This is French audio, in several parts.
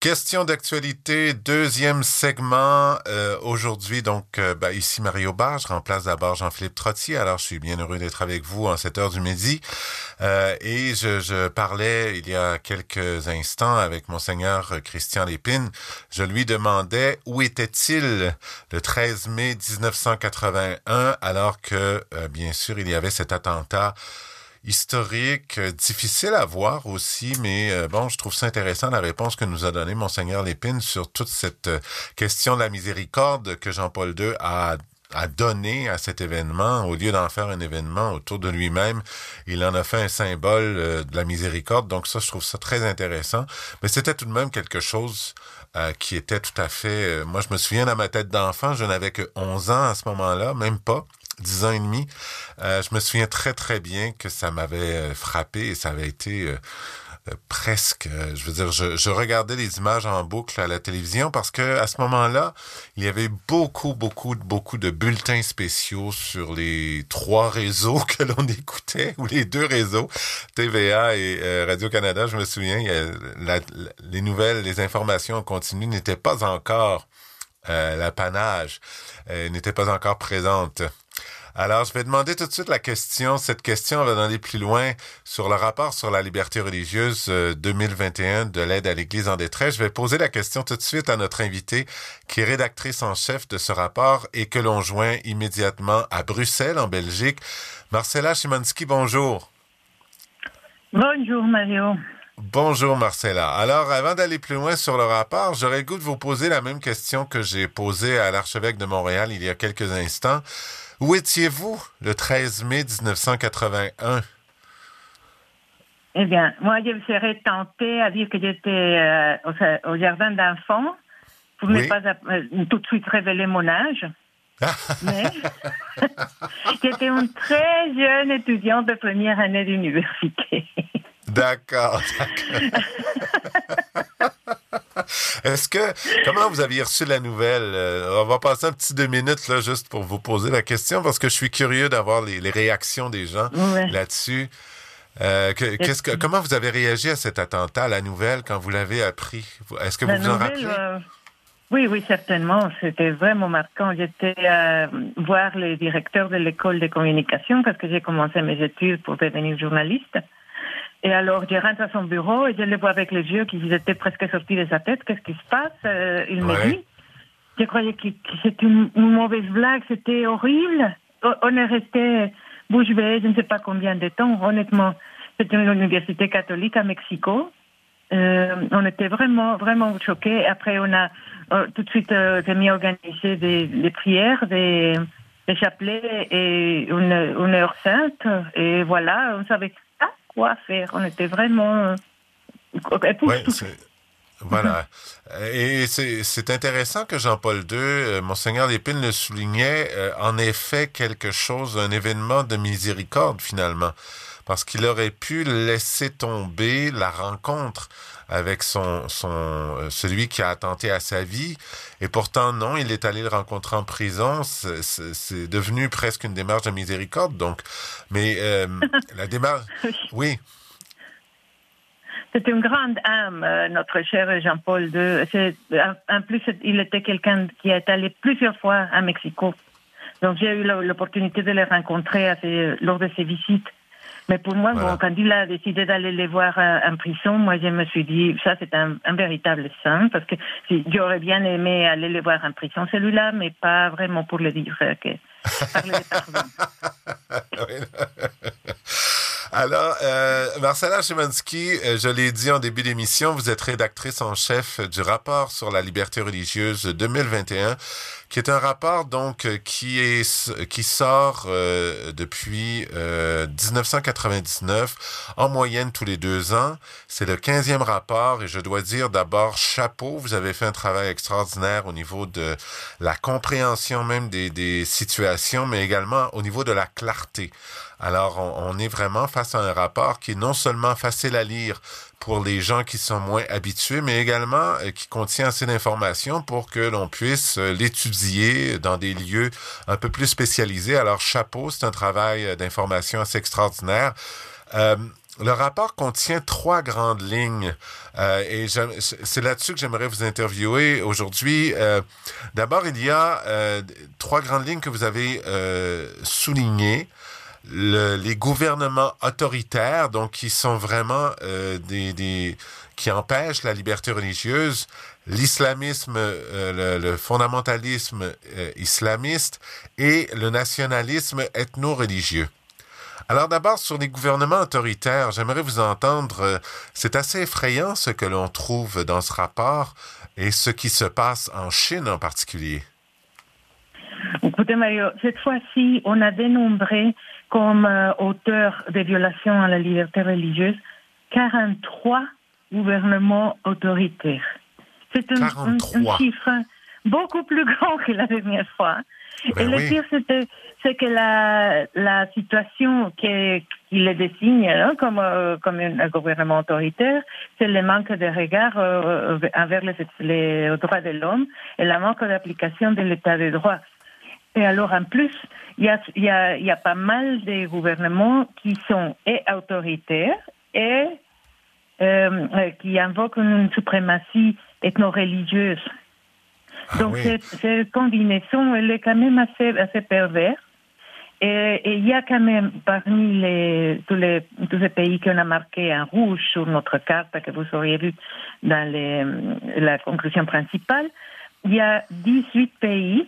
Question d'actualité, deuxième segment. Euh, aujourd'hui, donc, euh, ben, ici Mario Barre, je remplace d'abord Jean-Philippe Trottier. Alors, je suis bien heureux d'être avec vous en cette heure du midi. Euh, et je, je, parlais il y a quelques instants avec Monseigneur Christian Lépine. Je lui demandais où était-il le 13 mai 1981, alors que, bien sûr, il y avait cet attentat historique, euh, difficile à voir aussi, mais euh, bon, je trouve ça intéressant la réponse que nous a donnée Monseigneur Lépine sur toute cette euh, question de la miséricorde que Jean-Paul II a a donné à cet événement, au lieu d'en faire un événement autour de lui-même, il en a fait un symbole de la miséricorde. Donc ça, je trouve ça très intéressant. Mais c'était tout de même quelque chose qui était tout à fait... moi, je me souviens dans ma tête d'enfant, je n'avais que 11 ans à ce moment-là, même pas dix ans et demi. Euh, je me souviens très très bien que ça m'avait euh, frappé et ça avait été euh, presque, je veux dire, je, je, regardais les images en boucle à la télévision parce que à ce moment-là, il y avait beaucoup, beaucoup, beaucoup de bulletins spéciaux sur les trois réseaux que l'on écoutait ou les deux réseaux, TVA et Radio Canada. Je me souviens, les nouvelles, les informations en continu n'étaient pas encore l'apanage, n'étaient pas encore présentes. Alors, je vais demander tout de suite la question. Cette question va aller plus loin sur le rapport sur la liberté religieuse 2021 euh, de l'aide à l'Église en détresse. Je vais poser la question tout de suite à notre invitée, qui est rédactrice en chef de ce rapport et que l'on joint immédiatement à Bruxelles, en Belgique. Marcella Szymanski, bonjour. Bonjour, Mario. Bonjour Marcella. Alors, avant d'aller plus loin sur le rapport, j'aurais le goût de vous poser la même question que j'ai posée à l'archevêque de Montréal il y a quelques instants. Où étiez-vous le 13 mai 1981? Eh bien, moi, je serais tentée à dire que j'étais euh, au, jardin d'enfants pour ne pas euh, tout de suite révéler mon âge. Mais j'étais une très jeune étudiante de première année d'université. D'accord, d'accord. Est-ce que, comment vous aviez reçu la nouvelle? Euh, on va passer un petit deux minutes, là, juste pour vous poser la question, parce que je suis curieux d'avoir les, réactions des gens là-dessus. Euh, qu'est-ce que, comment vous avez réagi à cet attentat, à la nouvelle, quand vous l'avez appris? Est-ce que vous vous en rappelez? Euh, oui, oui, certainement. C'était vraiment marquant. J'étais à voir les directeurs de l'école de communication parce que j'ai commencé mes études pour devenir journaliste. Et alors, je rentre à son bureau et je le vois avec les yeux qui étaient presque sortis de sa tête. Qu'est-ce qui se passe euh, Il me dit. Je croyais que, c'était une, mauvaise blague, c'était horrible. On est resté bouche bée, je ne sais pas combien de temps. Honnêtement, c'était une université catholique à Mexico. Euh, on était vraiment, vraiment choqués. Après, on a euh, tout de suite euh, mis à organiser des, des prières, des, des chapelets et une, une heure sainte. Et voilà, on savait quoi faire. On était vraiment voilà. Et c'est intéressant que Jean-Paul II, euh, Monseigneur Lépine le soulignait, euh, en effet quelque chose, un événement de miséricorde finalement, parce qu'il aurait pu laisser tomber la rencontre avec son, son euh, celui qui a attenté à sa vie. Et pourtant, non, il est allé le rencontrer en prison. C'est devenu presque une démarche de miséricorde. Donc, mais euh, la démarche, oui. C'est une grande âme, euh, notre cher Jean-Paul II. En plus, il était quelqu'un qui est allé plusieurs fois à Mexico. Donc, j'ai eu l'opportunité de le rencontrer lors de ses visites. Mais pour moi, quand il a décidé d'aller les voir euh, en prison, moi, je me suis dit, ça, c'est un, véritable saint, parce que si, j'aurais bien aimé aller les voir en prison, celui-là, mais pas vraiment pour le dire que parler de pardon. Alors, euh, Marcella Szymanski, euh, je l'ai dit en début d'émission, vous êtes rédactrice en chef du rapport sur la liberté religieuse 2021, qui est un rapport donc qui est qui sort euh, depuis 1999 en moyenne tous les deux ans. C'est le 15e rapport et je dois dire d'abord chapeau, vous avez fait un travail extraordinaire au niveau de la compréhension même des, des situations, mais également au niveau de la clarté. Alors, on, est vraiment face à un rapport qui est non seulement facile à lire pour les gens qui sont moins habitués, mais également euh, qui contient assez d'informations pour que l'on puisse euh, l'étudier dans des lieux un peu plus spécialisés. Alors, chapeau, c'est un travail euh, d'information assez extraordinaire. le rapport contient trois grandes lignes et c'est là-dessus que j'aimerais vous interviewer aujourd'hui. D'abord, il y a trois grandes lignes que vous avez soulignées. Le, les gouvernements autoritaires, donc qui sont vraiment euh, des, qui empêchent la liberté religieuse, l'islamisme, euh, le, fondamentalisme euh, islamiste et le nationalisme ethno-religieux. Alors d'abord, sur les gouvernements autoritaires, j'aimerais vous entendre, c'est assez effrayant ce que l'on trouve dans ce rapport et ce qui se passe en Chine en particulier. Écoutez, Mario, cette fois-ci, on a dénombré comme euh, auteur de violations à la liberté religieuse 43 gouvernements autoritaires. C'est un, un, un, chiffre beaucoup plus grand que la dernière fois. Ben Et le oui. pire, c'est que la, la situation qui, qui le désigne hein, comme, euh, comme un, gouvernement autoritaire, c'est le manque de regard euh, envers les, les droits de l'homme et le manque d'application de l'état de droit. Et alors, en plus, il y a, y, a, y a pas mal de gouvernements qui sont et autoritaires et euh, qui invoquent une suprématie ethno-religieuse. Ah Donc, oui. cette, cette, combinaison, elle est quand même assez, assez perverse. Et il y a quand même parmi les, tous, les, tous les pays qu'on a marqué en rouge sur notre carte que vous auriez vu dans les, la conclusion principale, il y a 18 pays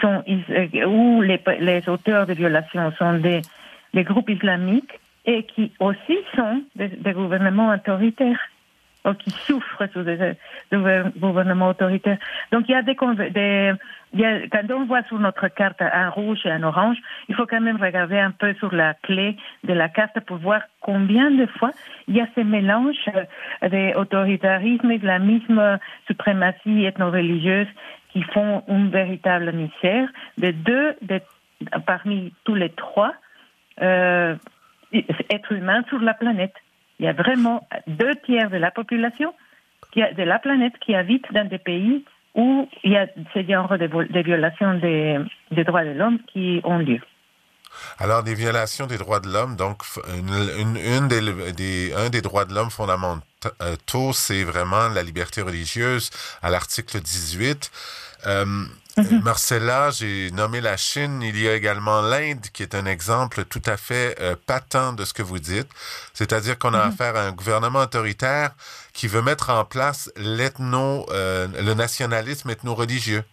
sont, où les, auteurs de violations sont des, groupes islamiques et qui aussi sont des, gouvernements autoritaires ou qui souffrent sous des, des, gouvernements autoritaires. Donc il y a des, quand on voit sur notre carte un rouge et un orange, il faut quand même regarder un peu sur la clé de la carte pour voir combien de fois il y a ces mélanges d'autoritarisme, islamisme, suprématie ethno-religieuse qui font une véritable misère de deux, de, parmi tous les trois euh, êtres humains sur la planète. Il y a vraiment deux tiers de la population qui a, de la planète qui habite dans des pays où il y a ce genre de, de violations des, des droits de l'homme qui ont lieu. Alors, des violations des droits de l'homme, donc une, une, une des, des, un des droits de l'homme fondamentaux, c'est vraiment la liberté religieuse à l'article 18. Euh, -hmm. Marcella, j'ai nommé la Chine. Il y a également l'Inde qui est un exemple tout à fait euh, patent de ce que vous dites. C'est-à-dire qu'on a -hmm. affaire à un gouvernement autoritaire qui veut mettre en place l'ethno, euh, le nationalisme ethno-religieux.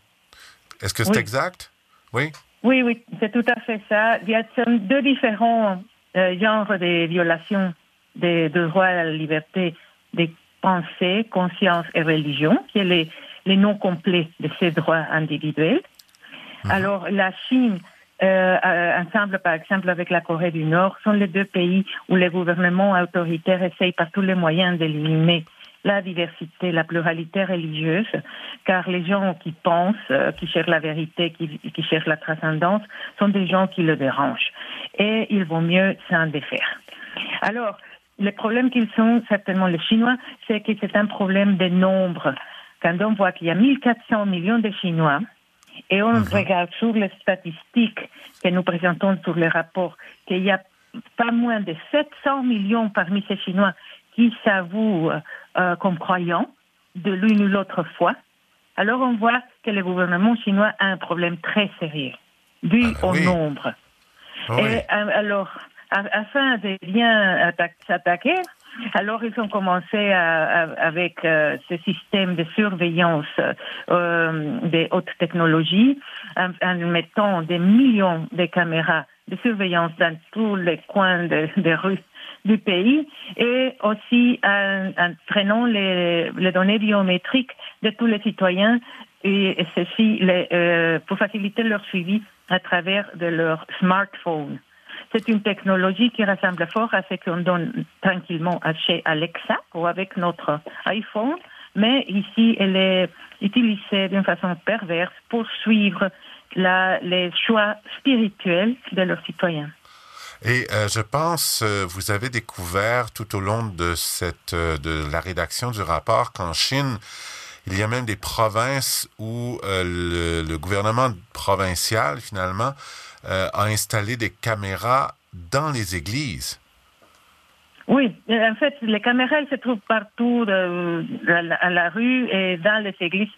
Est-ce que c'est exact? Oui? Oui, oui, c'est tout à fait ça. Il y a deux différents euh, genres de violations des de droits à la liberté des pensées, conscience et religion, qui est les, les noms complets de ces droits individuels. -hmm. Alors, la Chine, euh, ensemble, par exemple, avec la Corée du Nord, sont les deux pays où les gouvernements autoritaires essayent par tous les moyens d'éliminer la diversité, la pluralité religieuse, car les gens qui pensent, euh, qui cherchent la vérité, qui, qui cherchent la transcendance, sont des gens qui le dérangent. Et il vaut mieux s'en défaire. Alors, le problème qu'ils sont, certainement les Chinois, c'est que c'est un problème de nombre. Quand on voit qu'il y a 1400 millions de Chinois, et on -hmm. regarde sur les statistiques que nous présentons sur les rapports, qu'il y a pas moins de 700 millions parmi ces Chinois qui s'avouent euh, comme croyants de l'une ou l'autre foi, alors on voit que le gouvernement chinois a un problème très sérieux, dû ah, au oui. nombre. Oui. Et alors, afin de bien s'attaquer, alors ils ont commencé à, à, avec euh, ce système de surveillance euh, des hautes technologies, en, en, mettant des millions de caméras de surveillance dans tous les coins des de rues du pays et aussi en, en prenant les, données biométriques de tous les citoyens et, ceci les, euh, pour faciliter leur suivi à travers de leur smartphone. C'est une technologie qui ressemble fort à ce qu'on donne tranquillement chez Alexa ou avec notre iPhone, mais ici elle est utilisée d'une façon perverse pour suivre les choix spirituels de leurs citoyens. Et euh, je pense, euh, vous avez découvert tout au long de cette euh, de la rédaction du rapport qu'en Chine, il y a même des provinces où le, le, gouvernement provincial finalement a installé des caméras dans les églises. Oui, en fait, les caméras elles se trouvent partout à la rue et dans les églises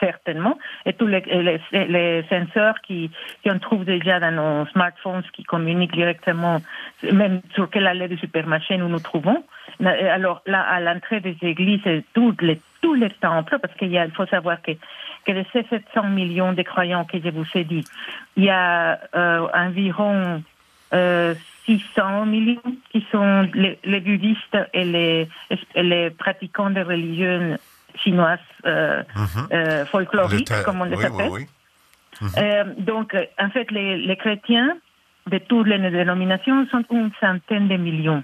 certainement, et tous les, les, les senseurs qui, qui on trouve déjà dans nos smartphones qui communiquent directement, même sur quelle allée du supermarché nous nous trouvons. Alors là, à l'entrée des églises, et toutes les, tous les temples, parce qu'il il faut savoir que, que de ces 700 millions de croyants que je vous ai dit, il y a euh, environ euh, 600 millions qui sont les, les bouddhistes et les, et les pratiquants de religions chinoise euh, mhm. euh, folklorique, comme on les appelle. Oui, euh, donc, en fait, les, les, chrétiens de toutes les dénominations sont une centaine de millions.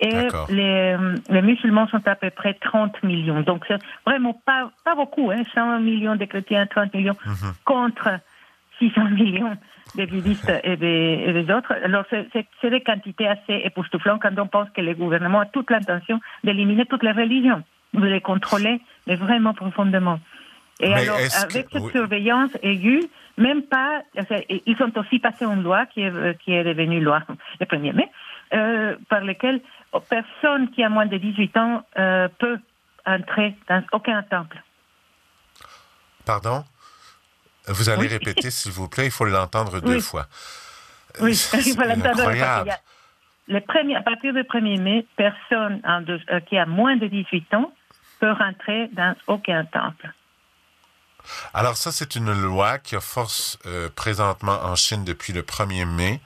Et les, les, musulmans sont à peu près 30 millions. Donc, c'est vraiment pas, pas beaucoup, hein, 100 millions de chrétiens, 30 millions, mhm. contre 600 millions de bouddhistes et des, et autres. Alors, c'est des quantités assez époustouflantes quand on pense que le gouvernement a toute l'intention d'éliminer toutes les religions vous les contrôlez, mais vraiment profondément. Et alors, avec cette surveillance aiguë, même pas, ils ont aussi passé une loi qui est, euh, qui est devenue loi le 1er mai, euh, par laquelle personne qui a moins de 18 ans euh, peut entrer dans aucun temple. Pardon? Vous allez répéter, s'il vous plaît, il faut l'entendre deux fois. Oui, il faut l'entendre deux fois. À partir du 1er mai, personne qui a moins de 18 ans peut rentrer dans aucun temple. Alors ça, c'est une loi qui a force euh, présentement en Chine depuis le 1er mai.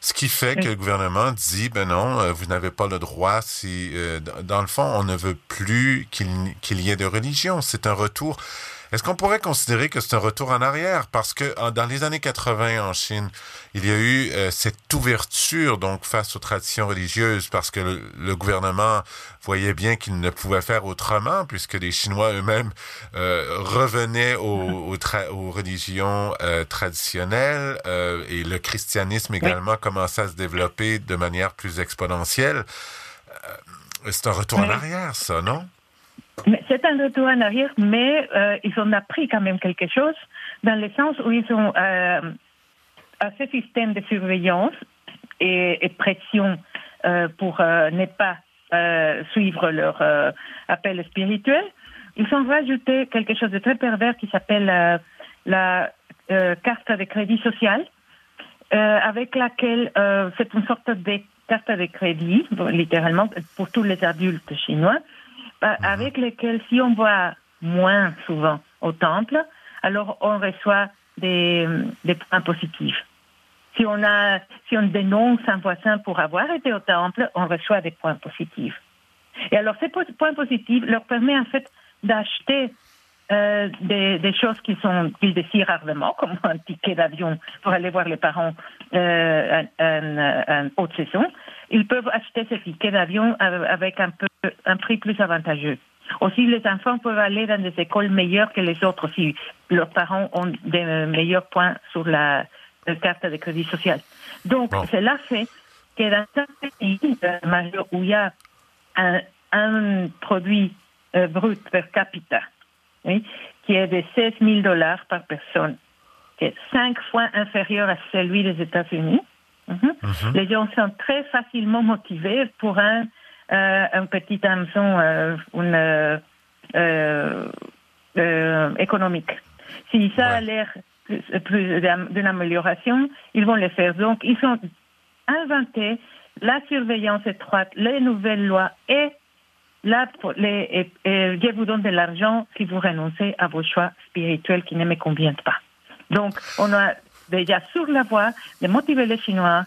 Ce qui fait que le gouvernement dit, ben non, euh, vous n'avez pas le droit si, euh, dans le fond, on ne veut plus qu'il y ait de religion. C'est un retour. Est-ce qu'on pourrait considérer que c'est un retour en arrière? Parce que dans les années 80 en Chine, il y a eu euh, cette ouverture donc face aux traditions religieuses parce que le, gouvernement voyait bien qu'il ne pouvait faire autrement puisque les Chinois eux-mêmes euh, revenaient aux, aux, religions euh, traditionnelles et le christianisme également commençait à se développer de manière plus exponentielle. c'est un retour en arrière, ça, non? C'est un retour en arrière, mais euh, ils ont appris quand même quelque chose, dans le sens où ils ont euh, à ce système de surveillance et, pression euh, pour euh, ne pas suivre leur appel spirituel, ils ont rajouté quelque chose de très pervers qui s'appelle la carte de crédit social, avec laquelle c'est une sorte de carte de crédit, littéralement, pour tous les adultes chinois, euh, mhm. avec lesquels, si on voit moins souvent au temple, alors on reçoit des, des points positifs. Si on, a, si on dénonce un voisin pour avoir été au temple, on reçoit des points positifs. Et alors, ces points positifs leur permettent en fait d'acheter euh, des, des, choses qu'ils sont qu'ils désirent rarement, comme un ticket d'avion pour aller voir les parents euh, en, haute saison. Ils peuvent acheter ce ticket d'avion avec un peu un prix plus avantageux. Aussi, les enfants peuvent aller dans des écoles meilleures que les autres si leurs parents ont des meilleurs points sur la, carte de crédit social. Donc, cela fait que dans certains pays euh, où il y a un, un produit euh, brut per capita qui est de 16 000 dollars par personne, qui est cinq fois inférieur à celui des États-Unis. Mhm. Mhm. Les gens sont très facilement motivés pour un, euh, un petit hameçon euh, une, euh, économique. Si ça a l'air d'une amélioration, ils vont le faire. Donc, ils ont inventé la surveillance étroite, les nouvelles lois et Là, les, je vous donne de l'argent si vous renoncez à vos choix spirituels qui ne me conviennent pas. Donc, on a déjà sur la voie de motiver les Chinois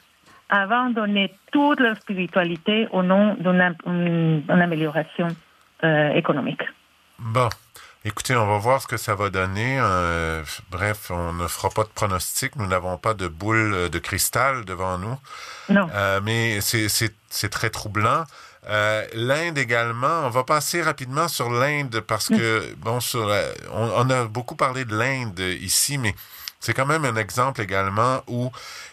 à abandonner toute leur spiritualité au nom d'une amélioration euh, économique. Bon. Écoutez, on va voir ce que ça va donner. Euh, bref, on ne fera pas de pronostic. Nous n'avons pas de boule de cristal devant nous. Non. Euh, mais c'est très troublant. Euh, L'Inde également. On va passer rapidement sur l'Inde parce que, bon, sur on, a beaucoup parlé de l'Inde ici, mais c'est quand même un exemple également où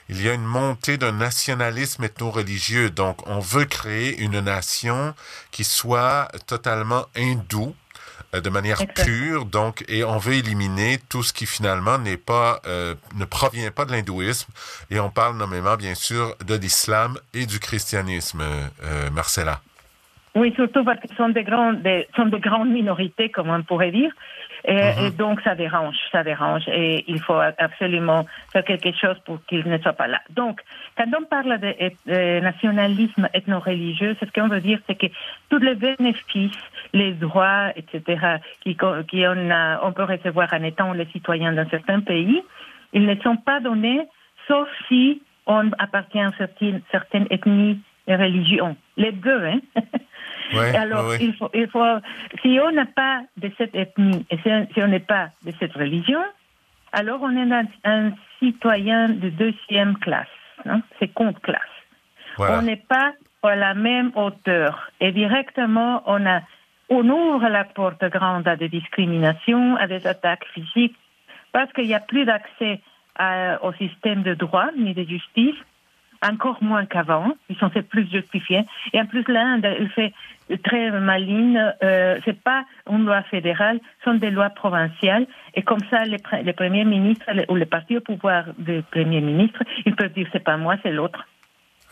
il y a une montée d'un nationalisme ethno-religieux. Donc, on veut créer une nation qui soit totalement hindoue euh, de manière pure, donc, et on veut éliminer tout ce qui finalement n'est pas, euh, ne provient pas de l'hindouisme, et on parle nommément, bien sûr, de l'islam et du christianisme, euh, Marcella. Oui, surtout parce qu'ils sont des grandes, des, sont de grandes minorités, comme on pourrait dire. Et, Mhm. et donc, ça dérange, ça dérange. Et il faut absolument faire quelque chose pour qu'ils ne soient pas là. Donc, quand on parle de, de nationalisme ethno-religieux, ce qu'on veut dire, c'est que tous les bénéfices, les droits, etc., qui, qui on, peut recevoir en étant les citoyens d'un certain pays, ils ne sont pas donnés, sauf si on appartient à certaines, certaines ethnies et religions. Les deux, hein. Ouais, Alors, il, faut, il faut, si on n'a pas de cette ethnie et si, on n'est pas de cette religion, alors on est un, un citoyen de deuxième classe, hein, seconde classe. Voilà. On n'est pas à la même hauteur et directement on a, on ouvre la porte grande à des discriminations, à des attaques physiques, parce qu'il n'y a plus d'accès au système de droit ni de justice encore moins qu'avant. Ils sont fait plus justifiés. Et en plus, l'Inde, elle fait très maline. Euh, c'est pas une loi fédérale, ce sont des lois provinciales. Et comme ça, les, les premiers ministres ou les partis au pouvoir des premiers ministres, ils peuvent dire c'est pas moi, c'est l'autre.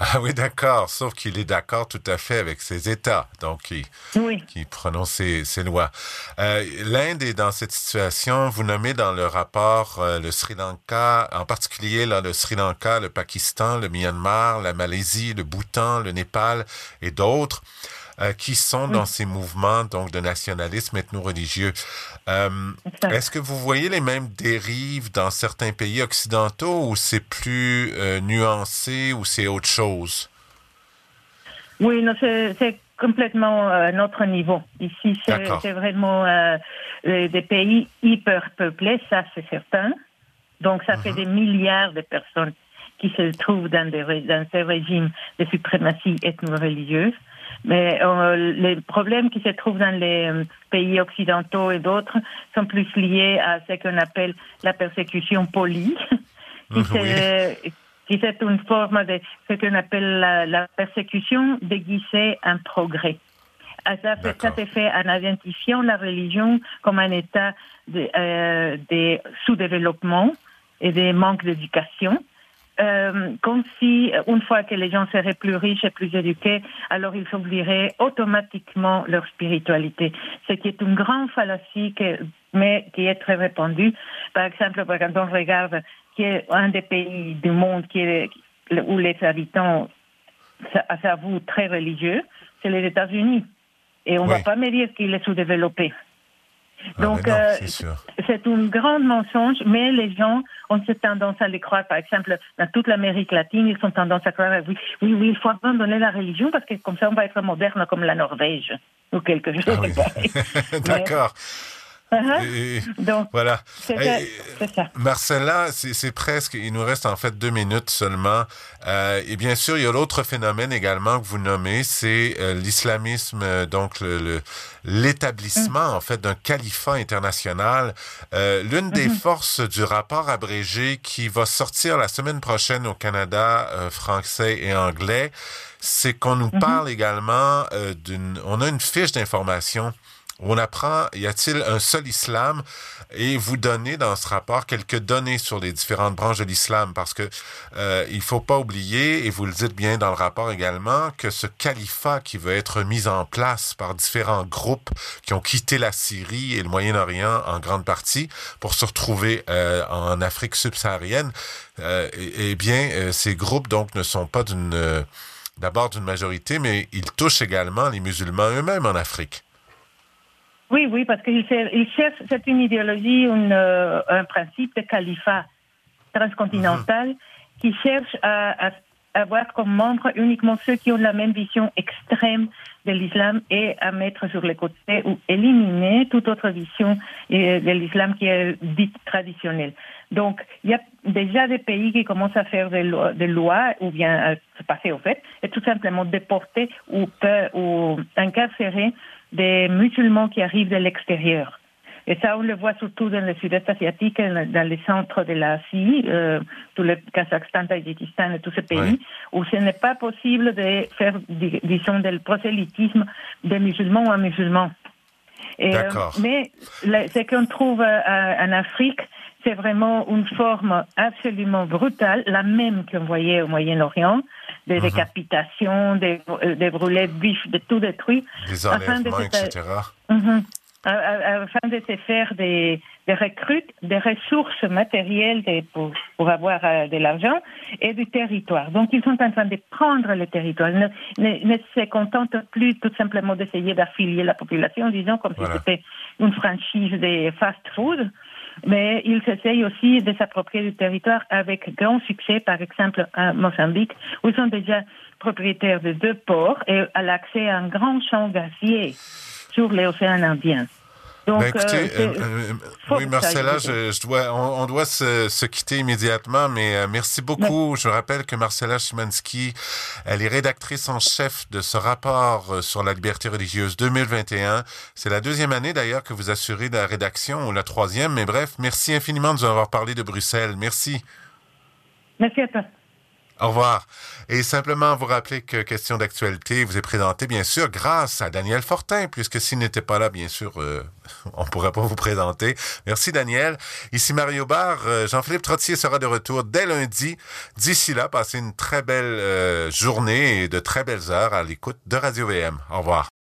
Ah oui, d'accord. Sauf qu'il est d'accord tout à fait avec ses États. Donc, il, Oui. qui prononce ces, ces lois. Euh, L'Inde est dans cette situation. Vous nommez dans le rapport euh, le Sri Lanka, en particulier là, le Sri Lanka, le Pakistan, le Myanmar, la Malaisie, le Bhoutan, le Népal et d'autres euh, qui sont dans ces mouvements donc de nationalisme ethno-religieux. Euh. Est-ce que vous voyez les mêmes dérives dans certains pays occidentaux ou c'est plus euh, nuancé ou c'est autre chose? Oui, non, c'est complètement euh, notre niveau. Ici, c'est vraiment euh, des pays hyper peuplés, ça c'est certain. Donc, ça fait des milliards de personnes qui se trouvent dans, des, dans ces régimes de suprématie ethno-religieuse. Mais euh, les problèmes qui se trouvent dans les euh, pays occidentaux et d'autres sont plus liés à ce qu'on appelle la persécution polie, qui Mhm, c'est qui c'est une forme de ce qu'on appelle la, la persécution déguisée en progrès. Ah, Ça, fait- ça s'est fait en identifiant la religion comme un état de, euh, de sous-développement et de manque d'éducation. Euh, comme si, euh, une fois que les gens seraient plus riches et plus éduqués, alors ils oublieraient automatiquement leur spiritualité. Ce qui est une grande fallacie, que, mais qui est très répandue. Par exemple, quand on regarde qui est un des pays du monde qui est, où les habitants s'avouent très religieux, c'est les États-Unis. Et on ne va pas me dire qu'il est sous-développé. Ah, Donc, mais non, euh, c'est sûr. c'est un grand mensonge, mais les gens ont cette tendance à les croire. Par exemple, dans toute l'Amérique latine, ils ont tendance à croire, oui, oui, oui, il faut abandonner la religion parce que comme ça, on va être moderne comme la Norvège ou quelque chose. Ah oui. pareil. D'accord. Uh-huh. Et- Donc, Voilà. c'est ça. ça. Marcella, c'est presque, il nous reste en fait deux minutes seulement. Euh, et bien sûr, il y a l'autre phénomène également que vous nommez, c'est euh, l'islamisme, euh, donc le- le- l'établissement en fait d'un califat international. L'une des forces du rapport abrégé qui va sortir la semaine prochaine au Canada, français et anglais, c'est qu'on nous parle également d'une, on a une fiche d'information on apprend, y a-t-il un seul islam? Et vous donnez dans ce rapport quelques données sur les différentes branches de l'islam parce que euh, il faut pas oublier et vous le dites bien dans le rapport également que ce califat qui veut être mis en place par différents groupes qui ont quitté la Syrie et le Moyen-Orient en grande partie pour se retrouver euh, en Afrique subsaharienne, euh, eh bien euh, ces groupes donc ne sont pas d'une euh, d'abord d'une majorité mais ils touchent également les musulmans eux-mêmes en Afrique. Oui, oui, parce qu'il cher- il cherche, c'est une idéologie, une, euh, un principe de califat transcontinental qui cherche à, à avoir comme membres uniquement ceux qui ont la même vision extrême de l'islam et à mettre sur les côtés ou éliminer toute autre vision euh, de l'islam qui est dite traditionnelle. Donc, il y a déjà des pays qui commencent à faire des lois, des lois ou bien à se passer au fait, et tout simplement déporter ou, ou incarcérer des musulmans qui arrivent de l'extérieur. Et ça, on le voit surtout dans le sud-est asiatique, dans les centres de l'Asie, euh, tout le Kazakhstan, Tadjikistan et tous ces pays, où ce n'est pas possible de faire, di- disons, du prosélytisme des musulmans à musulmans. Et, euh, mais ce qu'on trouve euh, en Afrique, c'est vraiment une forme absolument brutale, la même qu'on voyait au Moyen-Orient, des décapitations, des, des brûlés vifs, de tout détruit. Des enlèvements, etc. afin de se faire des, des recrutes, des ressources matérielles pour, pour avoir de l'argent et du territoire. Donc, ils sont en train de prendre le territoire. Ne, ne, se contentent plus tout simplement d'essayer d'affilier la population, disons, comme si c'était une franchise des fast-food mais ils essayent aussi de s'approprier du territoire avec grand succès, par exemple à Mozambique, où ils sont déjà propriétaires de deux ports et à l'accès à un grand champ gazier sur l'océan Indien. Donc, ben écoutez, euh, euh, oui, Marcella, je, je, dois, on, on doit se, se, quitter immédiatement, mais euh, merci beaucoup. Je rappelle que Marcella Szymanski, elle est rédactrice en chef de ce rapport sur la liberté religieuse 2021. C'est la deuxième année d'ailleurs que vous assurez la rédaction, ou la troisième, mais bref, merci infiniment de nous avoir parlé de Bruxelles. Merci. Merci à toi. Au revoir. Et simplement vous rappeler que Question d'actualité vous est présentée, bien sûr, grâce à Daniel Fortin, puisque s'il n'était pas là, bien sûr, euh, on ne pourrait pas vous présenter. Merci, Daniel. Ici Mario Barre. Euh, Jean-Philippe Trottier sera de retour dès lundi. D'ici là, passez une très belle euh, journée et de très belles heures à l'écoute de Radio VM. Au revoir.